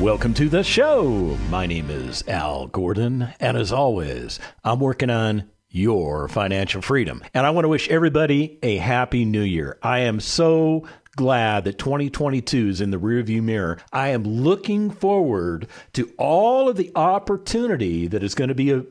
Welcome to the show. My name is Al Gordon, and as always, I'm working on your financial freedom. And I want to wish everybody a happy new year. I am so glad that 2022 is in the rearview mirror. I am looking forward to all of the opportunity that is going to be a,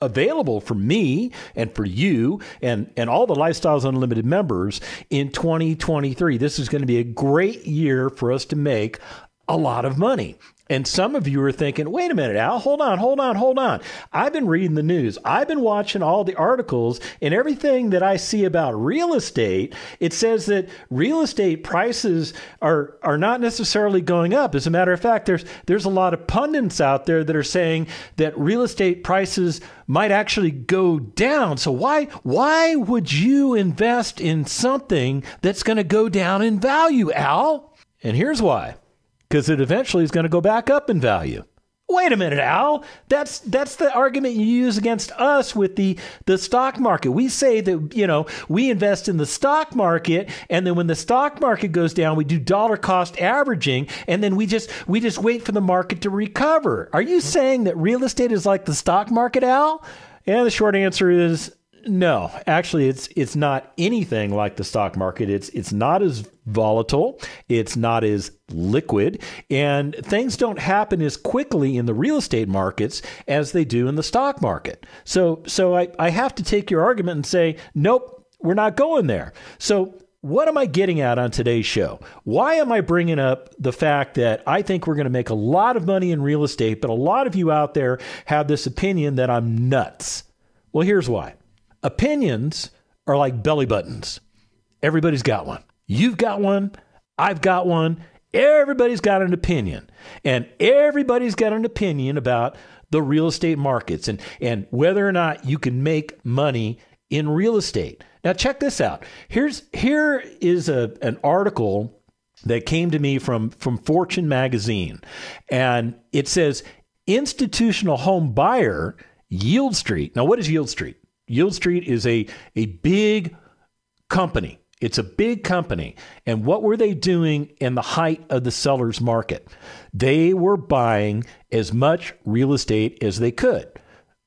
available for me and for you and, and all the Lifestyles Unlimited members in 2023. This is going to be a great year for us to make a lot of money. And some of you are thinking, wait a minute, Al, hold on, hold on, hold on. I've been reading the news. I've been watching all the articles and everything that I see about real estate. It says that real estate prices are, are not necessarily going up. As a matter of fact, there's, there's a lot of pundits out there that are saying that real estate prices might actually go down. So why, why would you invest in something that's going to go down in value, Al? And here's why because it eventually is going to go back up in value. Wait a minute, Al. That's that's the argument you use against us with the the stock market. We say that, you know, we invest in the stock market and then when the stock market goes down, we do dollar cost averaging and then we just we just wait for the market to recover. Are you saying that real estate is like the stock market, Al? And the short answer is no, actually, it's it's not anything like the stock market. It's it's not as volatile. It's not as liquid, and things don't happen as quickly in the real estate markets as they do in the stock market. So so I, I have to take your argument and say, nope, we're not going there. So what am I getting at on today's show? Why am I bringing up the fact that I think we're going to make a lot of money in real estate, but a lot of you out there have this opinion that I'm nuts? Well, here's why. Opinions are like belly buttons. Everybody's got one. You've got one. I've got one. Everybody's got an opinion. And everybody's got an opinion about the real estate markets and, and whether or not you can make money in real estate. Now check this out. Here's here is a, an article that came to me from, from Fortune magazine. And it says institutional home buyer Yield Street. Now, what is Yield Street? Yield Street is a, a big company. It's a big company. And what were they doing in the height of the seller's market? They were buying as much real estate as they could.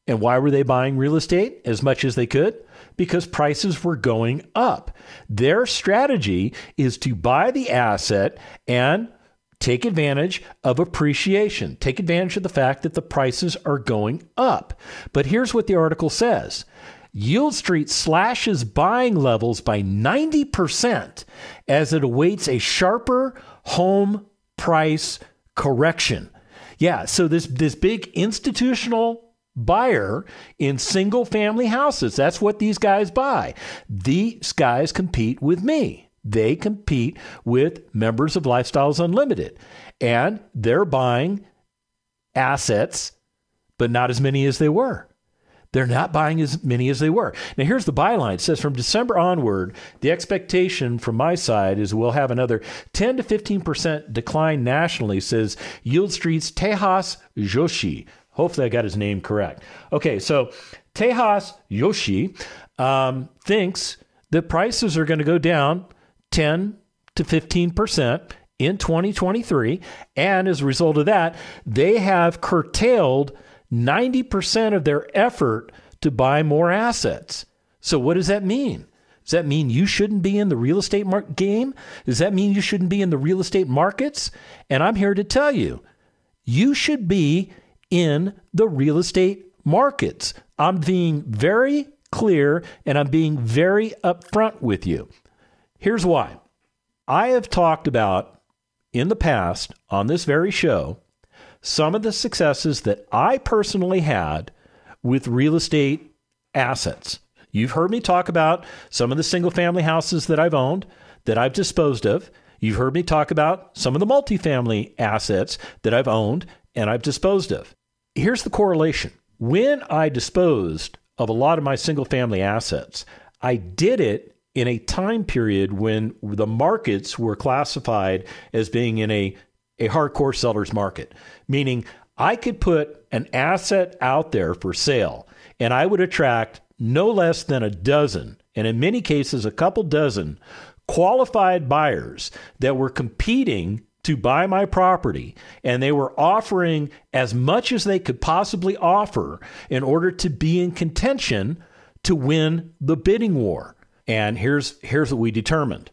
And why were they buying real estate as much as they could? Because prices were going up. Their strategy is to buy the asset and take advantage of appreciation, take advantage of the fact that the prices are going up. But here's what the article says Yield Street slashes buying levels by 90% as it awaits a sharper home price correction. Yeah, so this this big institutional buyer in single family houses, that's what these guys buy. These guys compete with me. They compete with members of Lifestyles Unlimited. And they're buying assets, but not as many as they were. They're not buying as many as they were. Now, here's the byline. It says from December onward, the expectation from my side is we'll have another 10 to 15% decline nationally, says Yield Street's Tejas Joshi. Hopefully, I got his name correct. Okay, so Tejas Joshi um, thinks that prices are going to go down 10 to 15% in 2023. And as a result of that, they have curtailed 90% of their effort to buy more assets. So, what does that mean? Does that mean you shouldn't be in the real estate mar- game? Does that mean you shouldn't be in the real estate markets? And I'm here to tell you, you should be in the real estate markets. I'm being very clear and I'm being very upfront with you. Here's why I have talked about in the past on this very show some of the successes that I personally had with real estate assets. You've heard me talk about some of the single family houses that I've owned, that I've disposed of. You've heard me talk about some of the multifamily assets that I've owned and I've disposed of. Here's the correlation when I disposed of a lot of my single family assets, I did it in a time period when the markets were classified as being in a, a hardcore seller's market, meaning I could put an asset out there for sale and I would attract no less than a dozen, and in many cases, a couple dozen qualified buyers that were competing to buy my property and they were offering as much as they could possibly offer in order to be in contention to win the bidding war. And here's here's what we determined.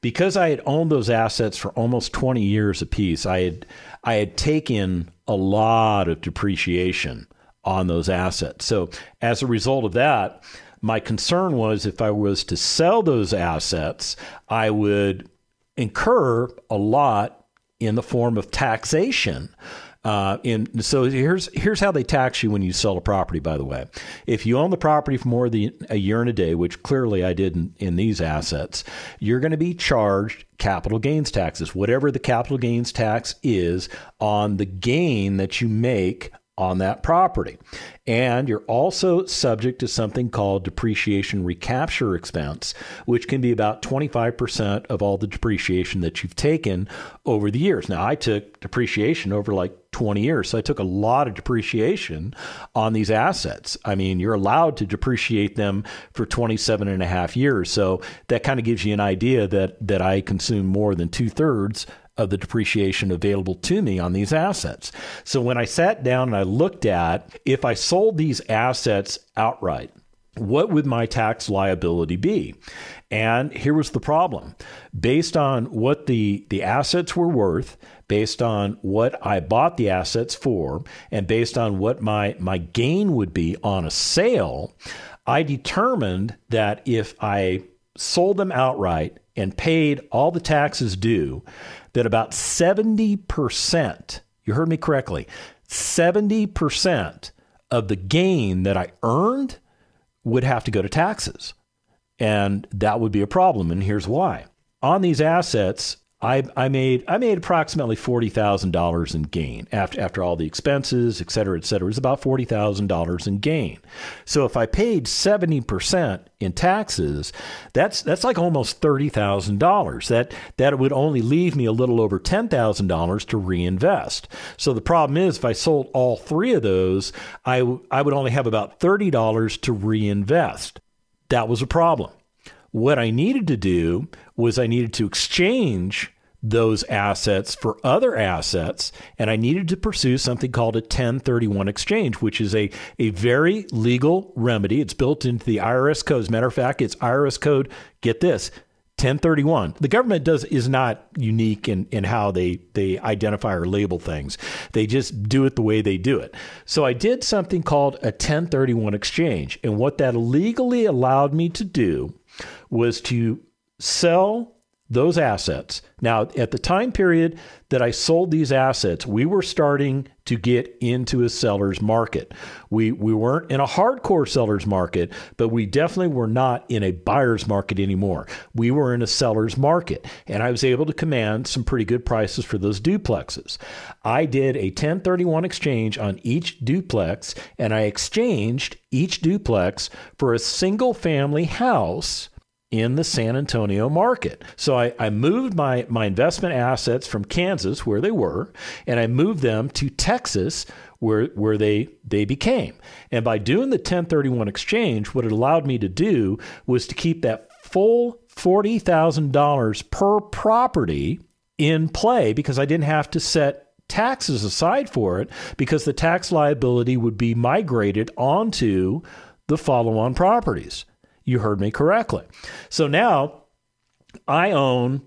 Because I had owned those assets for almost 20 years apiece, I had I had taken a lot of depreciation on those assets. So as a result of that, my concern was if I was to sell those assets, I would incur a lot in the form of taxation. Uh, in so here's here's how they tax you when you sell a property. By the way, if you own the property for more than a year and a day, which clearly I did in, in these assets, you're going to be charged capital gains taxes, whatever the capital gains tax is on the gain that you make on that property. And you're also subject to something called depreciation recapture expense, which can be about 25% of all the depreciation that you've taken over the years. Now, I took depreciation over like 20 years, so I took a lot of depreciation on these assets. I mean, you're allowed to depreciate them for 27 and a half years. So that kind of gives you an idea that, that I consume more than two thirds of the depreciation available to me on these assets. So when I sat down and I looked at if I sold these assets outright, what would my tax liability be? And here was the problem. Based on what the, the assets were worth, based on what I bought the assets for, and based on what my, my gain would be on a sale, I determined that if I sold them outright and paid all the taxes due, that about 70%, you heard me correctly, 70% of the gain that I earned would have to go to taxes. And that would be a problem. And here's why. On these assets, I, I made I made approximately forty thousand dollars in gain after after all the expenses, et cetera, et cetera. It was about forty thousand dollars in gain. So if I paid seventy percent in taxes, that's that's like almost thirty thousand dollars. That that would only leave me a little over ten thousand dollars to reinvest. So the problem is, if I sold all three of those, I I would only have about thirty dollars to reinvest. That was a problem. What I needed to do was I needed to exchange those assets for other assets, and I needed to pursue something called a 1031 exchange, which is a, a very legal remedy. It's built into the IRS code. As a matter of fact, it's IRS code, get this, 1031. The government does is not unique in, in how they, they identify or label things. They just do it the way they do it. So I did something called a 1031 exchange. And what that legally allowed me to do was to sell those assets. Now, at the time period that I sold these assets, we were starting to get into a seller's market. We we weren't in a hardcore seller's market, but we definitely were not in a buyer's market anymore. We were in a seller's market, and I was able to command some pretty good prices for those duplexes. I did a 1031 exchange on each duplex, and I exchanged each duplex for a single family house in the San Antonio market. So I, I, moved my, my investment assets from Kansas, where they were, and I moved them to Texas, where, where they, they became. And by doing the 1031 exchange, what it allowed me to do was to keep that full $40,000 per property in play because I didn't have to set taxes aside for it because the tax liability would be migrated onto the follow on properties. You heard me correctly. So now I own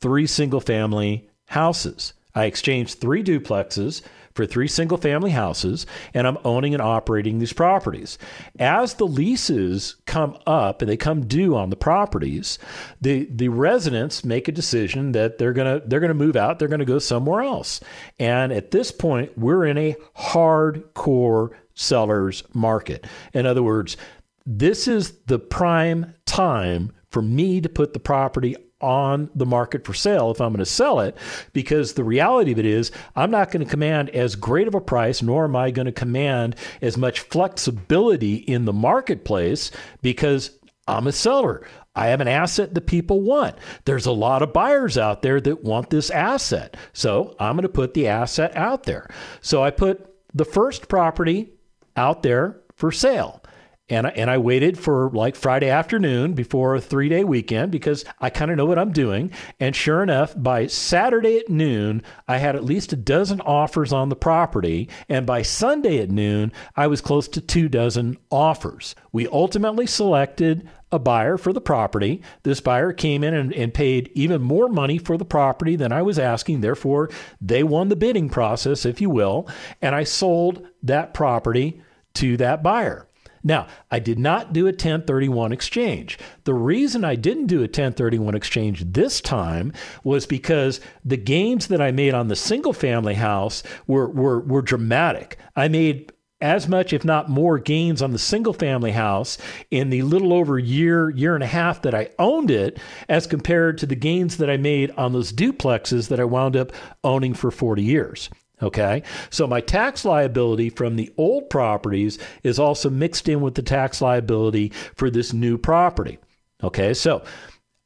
three single family houses. I exchanged three duplexes for three single family houses, and I'm owning and operating these properties. As the leases come up and they come due on the properties, the, the residents make a decision that they're gonna they're gonna move out, they're gonna go somewhere else. And at this point, we're in a hardcore seller's market. In other words, this is the prime time for me to put the property on the market for sale if I'm going to sell it, because the reality of it is I'm not going to command as great of a price, nor am I going to command as much flexibility in the marketplace because I'm a seller. I have an asset that people want. There's a lot of buyers out there that want this asset. So I'm going to put the asset out there. So I put the first property out there for sale. And I, and I waited for like Friday afternoon before a three day weekend because I kind of know what I'm doing. And sure enough, by Saturday at noon, I had at least a dozen offers on the property. And by Sunday at noon, I was close to two dozen offers. We ultimately selected a buyer for the property. This buyer came in and, and, paid even more money for the property than I was asking. Therefore, they won the bidding process, if you will. And I sold that property to that buyer. Now, I did not do a 1031 exchange. The reason I didn't do a 1031 exchange this time was because the gains that I made on the single family house were, were, were dramatic. I made as much, if not more, gains on the single family house in the little over year, year and a half that I owned it, as compared to the gains that I made on those duplexes that I wound up owning for 40 years. Okay. So my tax liability from the old properties is also mixed in with the tax liability for this new property. Okay. So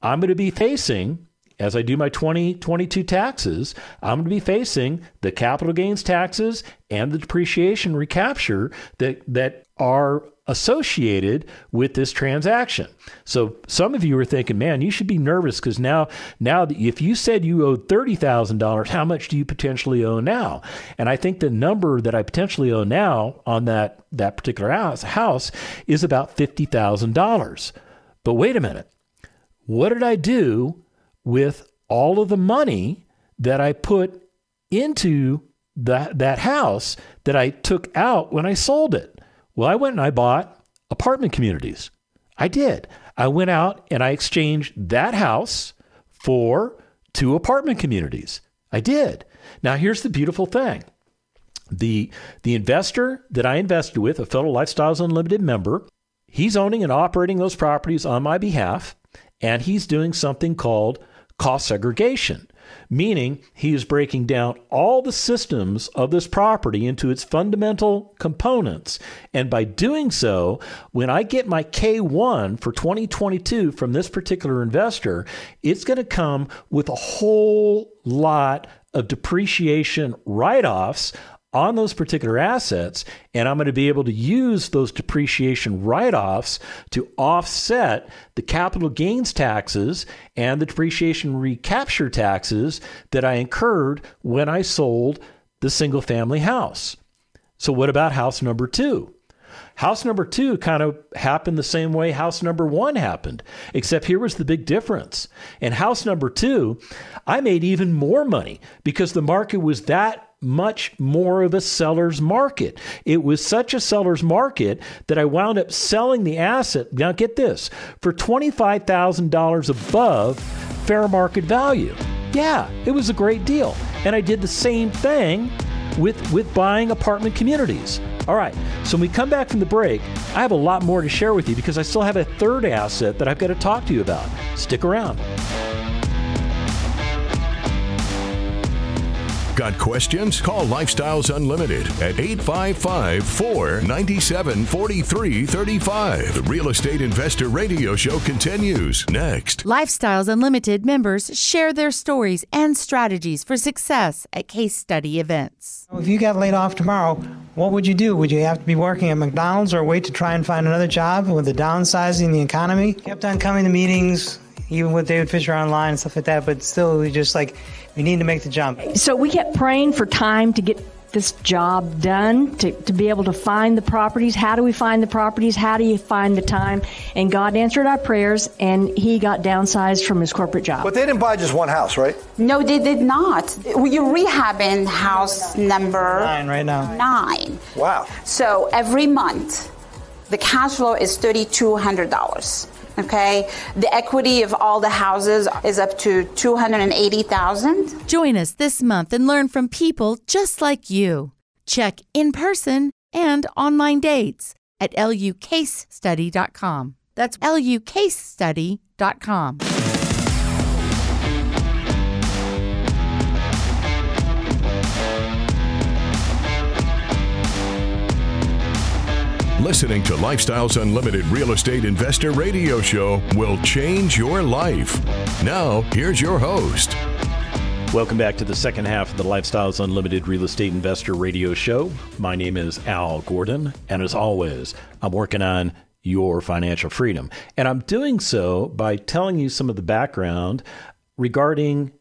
I'm going to be facing, as I do my 2022 taxes, I'm going to be facing the capital gains taxes and the depreciation recapture that, that are associated with this transaction. So some of you are thinking, man, you should be nervous because now, now if you said you owed thirty thousand dollars, how much do you potentially owe now? And I think the number that I potentially owe now on that that particular house, house is about fifty thousand dollars. But wait a minute, what did I do with all of the money that I put into that that house that I took out when I sold it? Well, I went and I bought apartment communities. I did. I went out and I exchanged that house for two apartment communities. I did. Now, here's the beautiful thing. The, the investor that I invested with, a fellow Lifestyles Unlimited member, he's owning and operating those properties on my behalf, and he's doing something called cost segregation meaning he is breaking down all the systems of this property into its fundamental components. And by doing so, when I get my K1 for 2022 from this particular investor, it's going to come with a whole lot of depreciation write offs on those particular assets, and I'm going to be able to use those depreciation write offs to offset the capital gains taxes and the depreciation recapture taxes that I incurred when I sold the single family house. So, what about house number two? House number two kind of happened the same way house number one happened, except here was the big difference. In house number two, I made even more money because the market was that much more of a seller's market. It was such a seller's market that I wound up selling the asset. Now, get this for $25,000 above fair market value. Yeah, it was a great deal. And I did the same thing with, with buying apartment communities. All right, so when we come back from the break, I have a lot more to share with you because I still have a third asset that I've got to talk to you about. Stick around. Got questions? Call Lifestyles Unlimited at 855 497 4335. The Real Estate Investor Radio Show continues next. Lifestyles Unlimited members share their stories and strategies for success at case study events. If you got laid off tomorrow, what would you do? Would you have to be working at McDonald's or wait to try and find another job with the downsizing the economy? Kept on coming to meetings, even with David Fisher online and stuff like that, but still, we just like, we need to make the jump. So we kept praying for time to get this job done to, to be able to find the properties. How do we find the properties? How do you find the time? And God answered our prayers and he got downsized from his corporate job. But they didn't buy just one house, right? No, they did not. You're rehabbing house number Nine right now. nine. Wow. So every month, the cash flow is $3,200. Okay, the equity of all the houses is up to 280,000. Join us this month and learn from people just like you. Check in person and online dates at lucasestudy.com. That's lucasestudy.com. Listening to Lifestyles Unlimited Real Estate Investor Radio Show will change your life. Now, here's your host. Welcome back to the second half of the Lifestyles Unlimited Real Estate Investor Radio Show. My name is Al Gordon, and as always, I'm working on your financial freedom. And I'm doing so by telling you some of the background regarding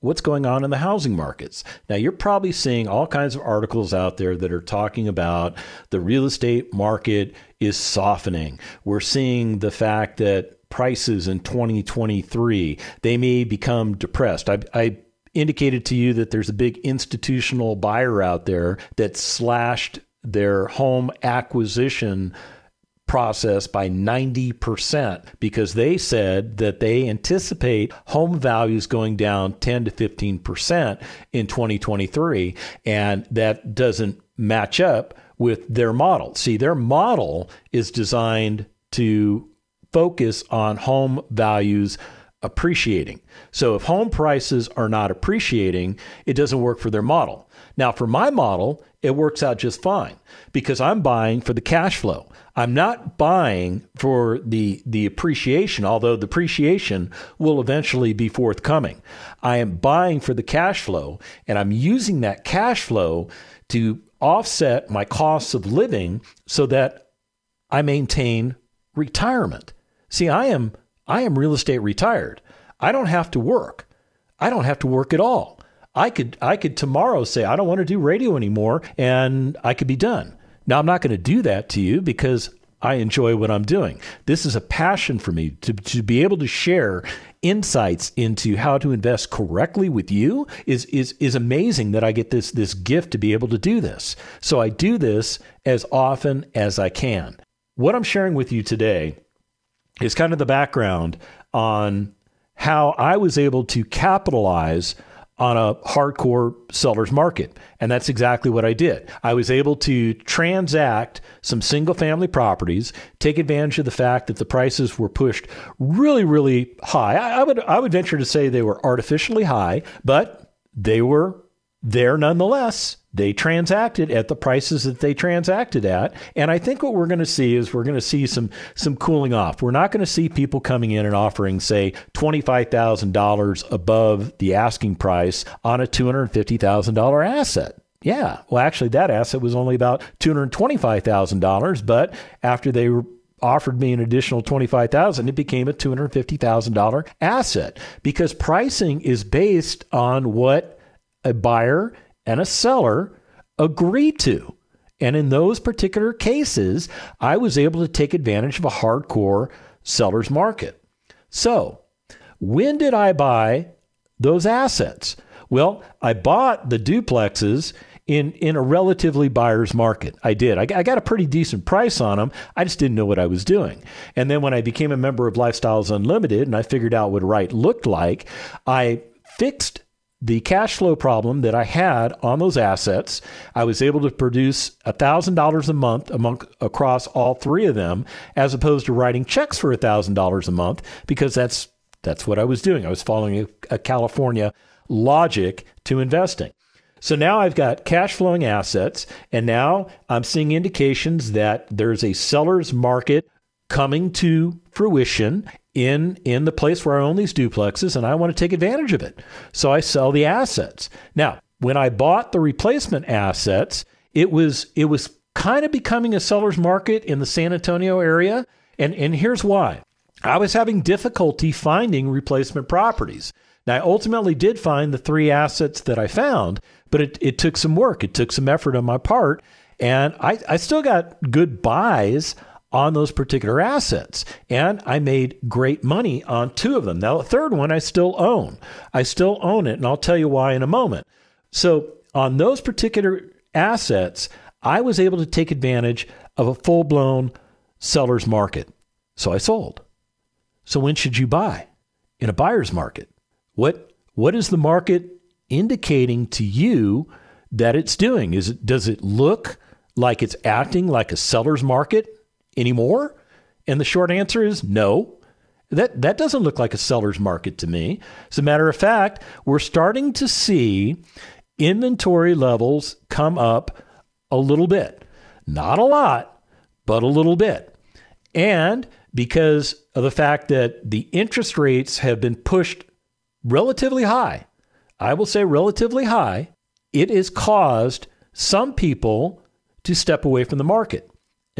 what's going on in the housing markets. Now, you're probably seeing all kinds of articles out there that are talking about the real estate market is softening. We're seeing the fact that prices in 2023 they may become depressed. I, I indicated to you that there's a big institutional buyer out there that slashed their home acquisition process by 90% because they said that they anticipate home values going down 10 to 15% in 2023 and that doesn't match up with their model. See, their model is designed to focus on home values appreciating. So if home prices are not appreciating, it doesn't work for their model. Now, for my model, it works out just fine because I'm buying for the cash flow. I'm not buying for the the appreciation, although the appreciation will eventually be forthcoming. I am buying for the cash flow and I'm using that cash flow to offset my costs of living so that I maintain retirement. See, I am I am real estate retired. I don't have to work. I don't have to work at all. I could I could tomorrow say I don't want to do radio anymore and I could be done. Now, I'm not going to do that to you because I enjoy what I'm doing. This is a passion for me to, to be able to share insights into how to invest correctly with you is, is, is amazing that I get this, this gift to be able to do this. So I do this as often as I can. What I'm sharing with you today is kind of the background on how I was able to capitalize on a hardcore seller's market. And that's exactly what I did. I was able to transact some single family properties, take advantage of the fact that the prices were pushed really, really high. I, I would I would venture to say they were artificially high, but they were there nonetheless. They transacted at the prices that they transacted at. And I think what we're going to see is we're going to see some some cooling off. We're not going to see people coming in and offering, say, $25,000 above the asking price on a $250,000 asset. Yeah. Well, actually, that asset was only about $225,000. But after they offered me an additional 25000 it became a $250,000 asset because pricing is based on what a buyer and a seller agree to. And in those particular cases, I was able to take advantage of a hardcore seller's market. So, when did I buy those assets? Well, I bought the duplexes in, in a relatively buyer's market. I did. I, I got a pretty decent price on them. I just didn't know what I was doing. And then when I became a member of Lifestyles Unlimited and I figured out what right looked like, I fixed the cash flow problem that I had on those assets, I was able to produce $1,000 a month among, across all three of them, as opposed to writing checks for $1,000 a month, because that's, that's what I was doing. I was following a, a California logic to investing. So now I've got cash flowing assets, and now I'm seeing indications that there's a seller's market coming to fruition in in the place where I own these duplexes and I want to take advantage of it. So I sell the assets. Now, when I bought the replacement assets, it was it was kind of becoming a seller's market in the San Antonio area. And and here's why. I was having difficulty finding replacement properties. Now, I ultimately did find the three assets that I found, but it, it took some work. It took some effort on my part. And I, I still got good buys on those particular assets. And I made great money on two of them. Now, the third one I still own. I still own it, and I'll tell you why in a moment. So, on those particular assets, I was able to take advantage of a full blown seller's market. So I sold. So, when should you buy? In a buyer's market. What, what is the market indicating to you that it's doing? Is it, does it look like it's acting like a seller's market? Anymore? And the short answer is no. That, that doesn't look like a seller's market to me. As a matter of fact, we're starting to see inventory levels come up a little bit. Not a lot, but a little bit. And because of the fact that the interest rates have been pushed relatively high, I will say relatively high, it has caused some people to step away from the market.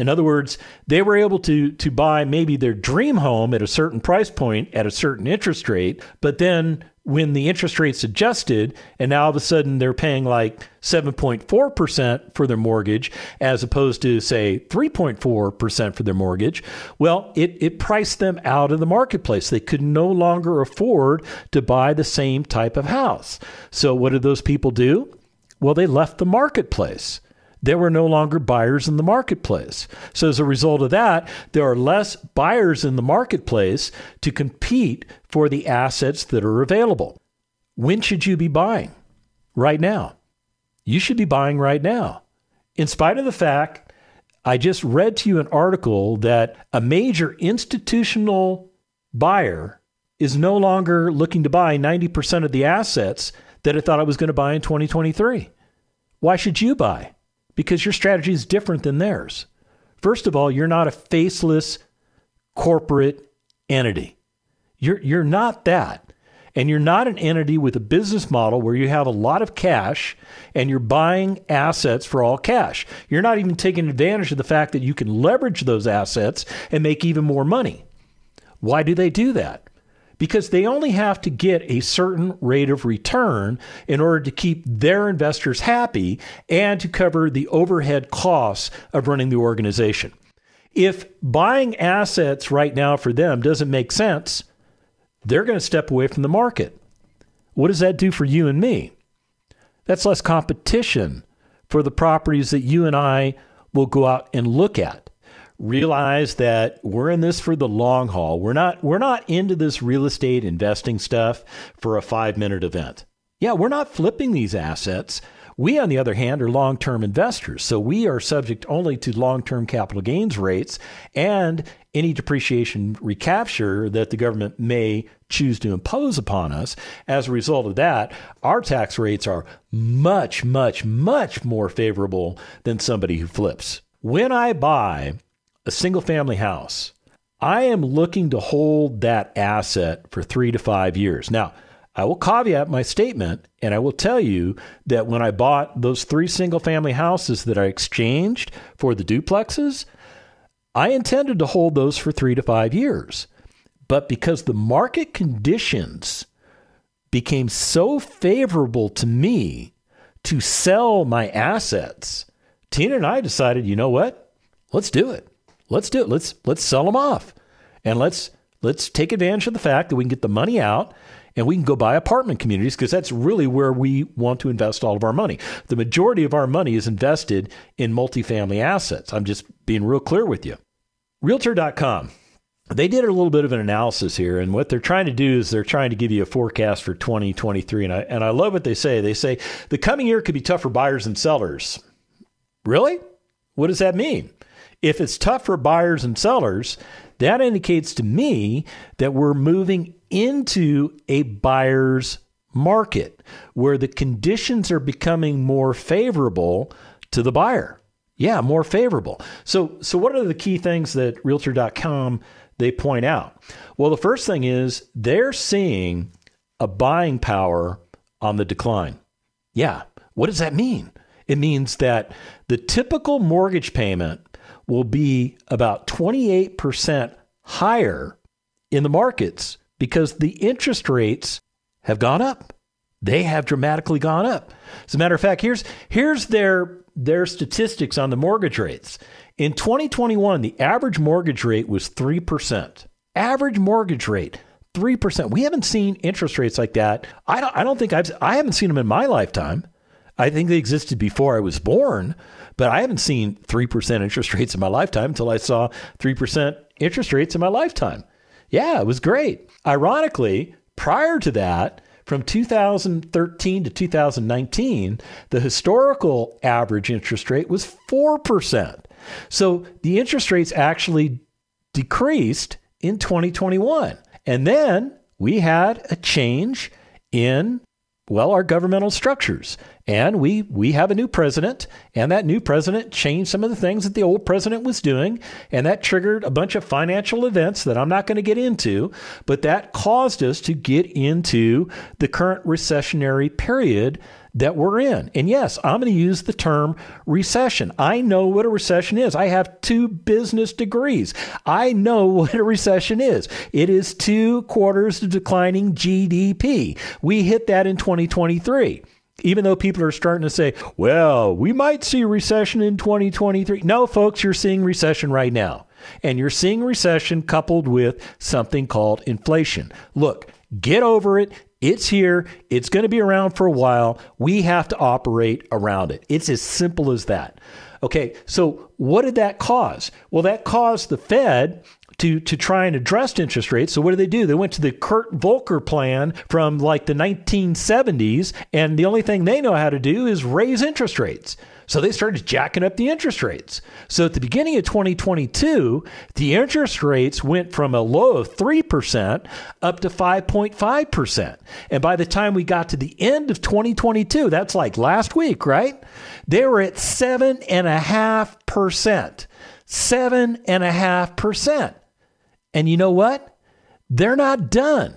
In other words, they were able to to buy maybe their dream home at a certain price point at a certain interest rate, but then when the interest rates adjusted and now all of a sudden they're paying like 7.4% for their mortgage as opposed to say 3.4% for their mortgage well it, it priced them out of the marketplace. They could no longer afford to buy the same type of house. So what did those people do? Well they left the marketplace there were no longer buyers in the marketplace. So, as a result of that, there are less buyers in the marketplace to compete for the assets that are available. When should you be buying? Right now. You should be buying right now. In spite of the fact, I just read to you an article that a major institutional buyer is no longer looking to buy 90% of the assets that it thought it was going to buy in 2023. Why should you buy? Because your strategy is different than theirs. First of all, you're not a faceless corporate entity. You're, you're not that. And you're not an entity with a business model where you have a lot of cash and you're buying assets for all cash. You're not even taking advantage of the fact that you can leverage those assets and make even more money. Why do they do that? Because they only have to get a certain rate of return in order to keep their investors happy and to cover the overhead costs of running the organization. If buying assets right now for them doesn't make sense, they're going to step away from the market. What does that do for you and me? That's less competition for the properties that you and I will go out and look at realize that we're in this for the long haul. We're not we're not into this real estate investing stuff for a 5-minute event. Yeah, we're not flipping these assets. We, on the other hand, are long term investors. So we are subject only to long term capital gains rates and any depreciation recapture that the government may choose to impose upon us. As a result of that, our tax rates are much, much, much more favorable than somebody who flips. When I buy a single family house, I am looking to hold that asset for three to five years. Now, I will caveat my statement and I will tell you that when I bought those three single family houses that I exchanged for the duplexes, I intended to hold those for three to five years. But because the market conditions became so favorable to me to sell my assets, Tina and I decided, you know what? Let's do it. Let's do it. Let's let's sell them off, and let's let's take advantage of the fact that we can get the money out and we can go buy apartment communities because that's really where we want to invest all of our money. The majority of our money is invested in multifamily assets. I'm just being real clear with you. Realtor.com. They did a little bit of an analysis here, and what they're trying to do is they're trying to give you a forecast for 2023. And I, and I love what they say. They say the coming year could be tough for buyers and sellers. Really? What does that mean? If it's tough for buyers and sellers, that indicates to me that we're moving into a buyer's market where the conditions are becoming more favorable to the buyer. Yeah, more favorable. So so what are the key things that realtor.com they point out? Well, the first thing is they're seeing a buying power on the decline. Yeah, what does that mean? It means that the typical mortgage payment will be about 28% higher in the markets because the interest rates have gone up. They have dramatically gone up. As a matter of fact, here's here's their their statistics on the mortgage rates. In 2021, the average mortgage rate was 3%. Average mortgage rate 3%. We haven't seen interest rates like that. I don't I don't think I've I haven't seen them in my lifetime. I think they existed before I was born, but I haven't seen 3% interest rates in my lifetime until I saw 3% interest rates in my lifetime. Yeah, it was great. Ironically, prior to that, from 2013 to 2019, the historical average interest rate was 4%. So the interest rates actually decreased in 2021. And then we had a change in, well, our governmental structures. And we we have a new president, and that new president changed some of the things that the old president was doing, and that triggered a bunch of financial events that I'm not going to get into, but that caused us to get into the current recessionary period that we're in. And yes, I'm going to use the term recession. I know what a recession is. I have two business degrees. I know what a recession is. It is two quarters of declining GDP. We hit that in 2023 even though people are starting to say, well, we might see recession in 2023. No, folks, you're seeing recession right now. And you're seeing recession coupled with something called inflation. Look, get over it. It's here. It's going to be around for a while. We have to operate around it. It's as simple as that. Okay, so what did that cause? Well, that caused the Fed to, to try and address interest rates. So what did they do? They went to the Kurt Volker plan from like the 1970s, and the only thing they know how to do is raise interest rates. So they started jacking up the interest rates. So at the beginning of 2022, the interest rates went from a low of 3% up to 5.5%. And by the time we got to the end of 2022, that's like last week, right? They were at 7.5%. 7.5%. And you know what? They're not done.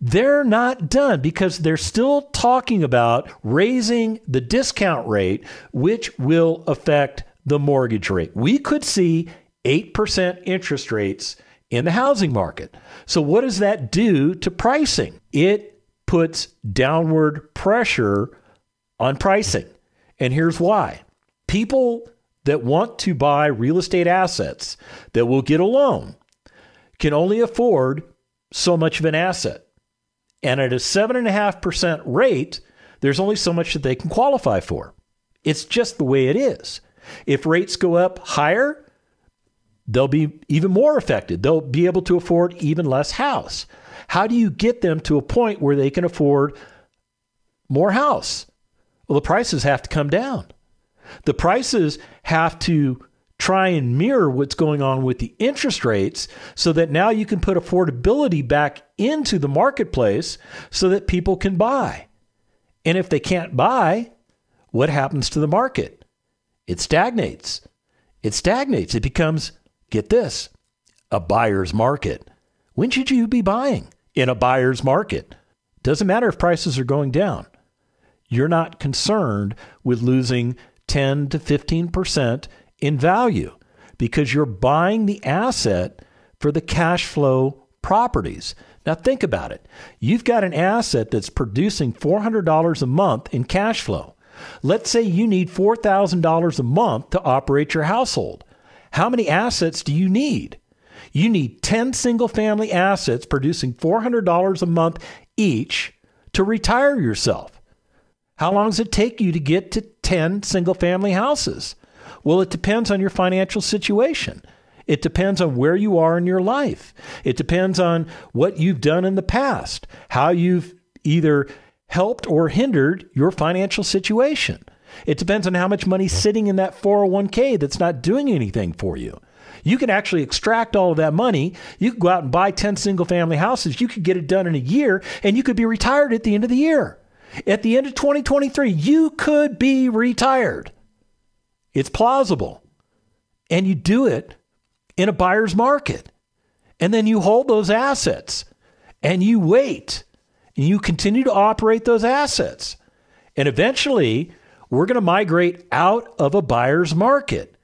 They're not done because they're still talking about raising the discount rate, which will affect the mortgage rate. We could see 8% interest rates in the housing market. So, what does that do to pricing? It puts downward pressure on pricing. And here's why people that want to buy real estate assets that will get a loan can only afford so much of an asset. And at a 7.5% rate, there's only so much that they can qualify for. It's just the way it is. If rates go up higher, they'll be even more affected. They'll be able to afford even less house. How do you get them to a point where they can afford more house? Well, the prices have to come down. The prices have to try and mirror what's going on with the interest rates so that now you can put affordability back into the marketplace so that people can buy. And if they can't buy, what happens to the market? It stagnates. It stagnates. It becomes, get this, a buyer's market. When should you be buying in a buyer's market? Doesn't matter if prices are going down. You're not concerned with losing 10 to 15% in value because you're buying the asset for the cash flow properties. Now, think about it. You've got an asset that's producing $400 a month in cash flow. Let's say you need $4,000 a month to operate your household. How many assets do you need? You need 10 single family assets producing $400 a month each to retire yourself. How long does it take you to get to 10 single family houses? Well, it depends on your financial situation. It depends on where you are in your life. It depends on what you've done in the past, how you've either helped or hindered your financial situation. It depends on how much money's sitting in that 401k that's not doing anything for you. You can actually extract all of that money. You could go out and buy 10 single family houses. You could get it done in a year and you could be retired at the end of the year. At the end of 2023, you could be retired. It's plausible. And you do it in a buyer's market. And then you hold those assets and you wait and you continue to operate those assets. And eventually, we're going to migrate out of a buyer's market.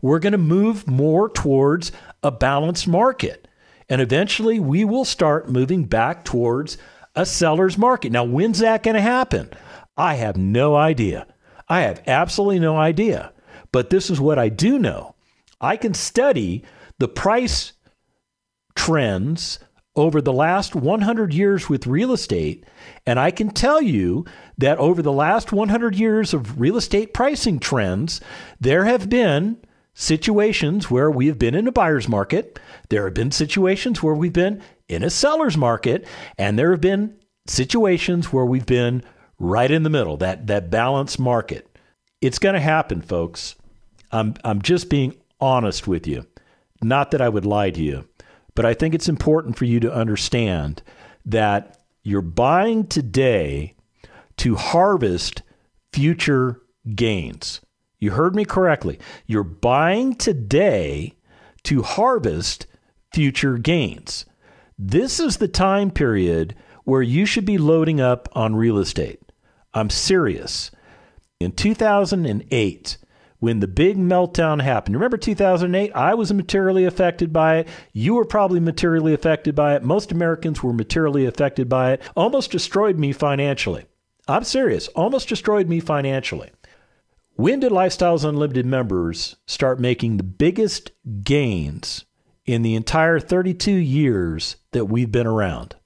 We're going to move more towards a balanced market. And eventually, we will start moving back towards a seller's market. Now, when's that going to happen? I have no idea. I have absolutely no idea. But this is what I do know I can study the price trends over the last 100 years with real estate, and I can tell you that over the last 100 years of real estate pricing trends, there have been situations where we have been in a buyer's market, there have been situations where we've been in a seller's market, and there have been situations where we've been right in the middle, that, that balanced market. It's going to happen, folks. I'm I'm just being honest with you. Not that I would lie to you, but I think it's important for you to understand that you're buying today to harvest future gains. You heard me correctly. You're buying today to harvest future gains. This is the time period where you should be loading up on real estate. I'm serious. In 2008, when the big meltdown happened, remember 2008? I was materially affected by it. You were probably materially affected by it. Most Americans were materially affected by it. Almost destroyed me financially. I'm serious. Almost destroyed me financially. When did Lifestyles Unlimited members start making the biggest gains in the entire 32 years that we've been around?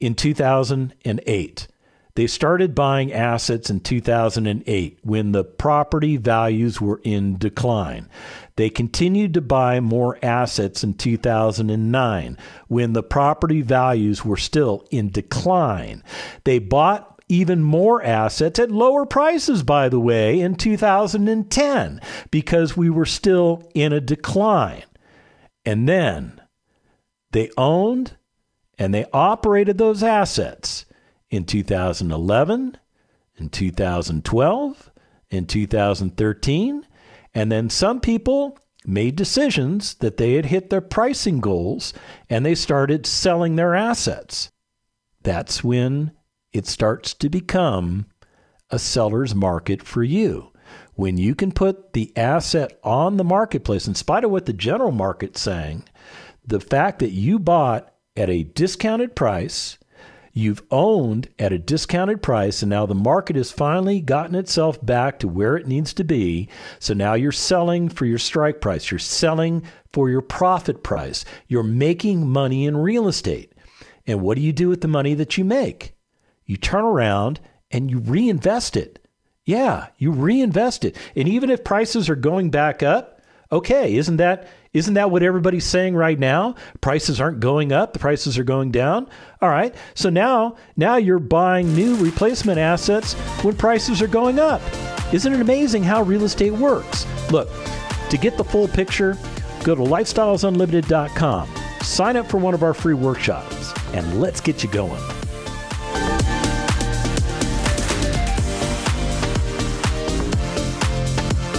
In 2008. They started buying assets in 2008 when the property values were in decline. They continued to buy more assets in 2009 when the property values were still in decline. They bought even more assets at lower prices, by the way, in 2010 because we were still in a decline. And then they owned and they operated those assets in 2011, in 2012, in 2013. And then some people made decisions that they had hit their pricing goals and they started selling their assets. That's when it starts to become a seller's market for you. When you can put the asset on the marketplace, in spite of what the general market's saying, the fact that you bought at a discounted price, you've owned at a discounted price, and now the market has finally gotten itself back to where it needs to be. So now you're selling for your strike price, you're selling for your profit price, you're making money in real estate. And what do you do with the money that you make? you turn around and you reinvest it. Yeah, you reinvest it. And even if prices are going back up, okay, isn't that isn't that what everybody's saying right now? Prices aren't going up, the prices are going down. All right. So now now you're buying new replacement assets when prices are going up. Isn't it amazing how real estate works? Look, to get the full picture, go to lifestylesunlimited.com. Sign up for one of our free workshops and let's get you going.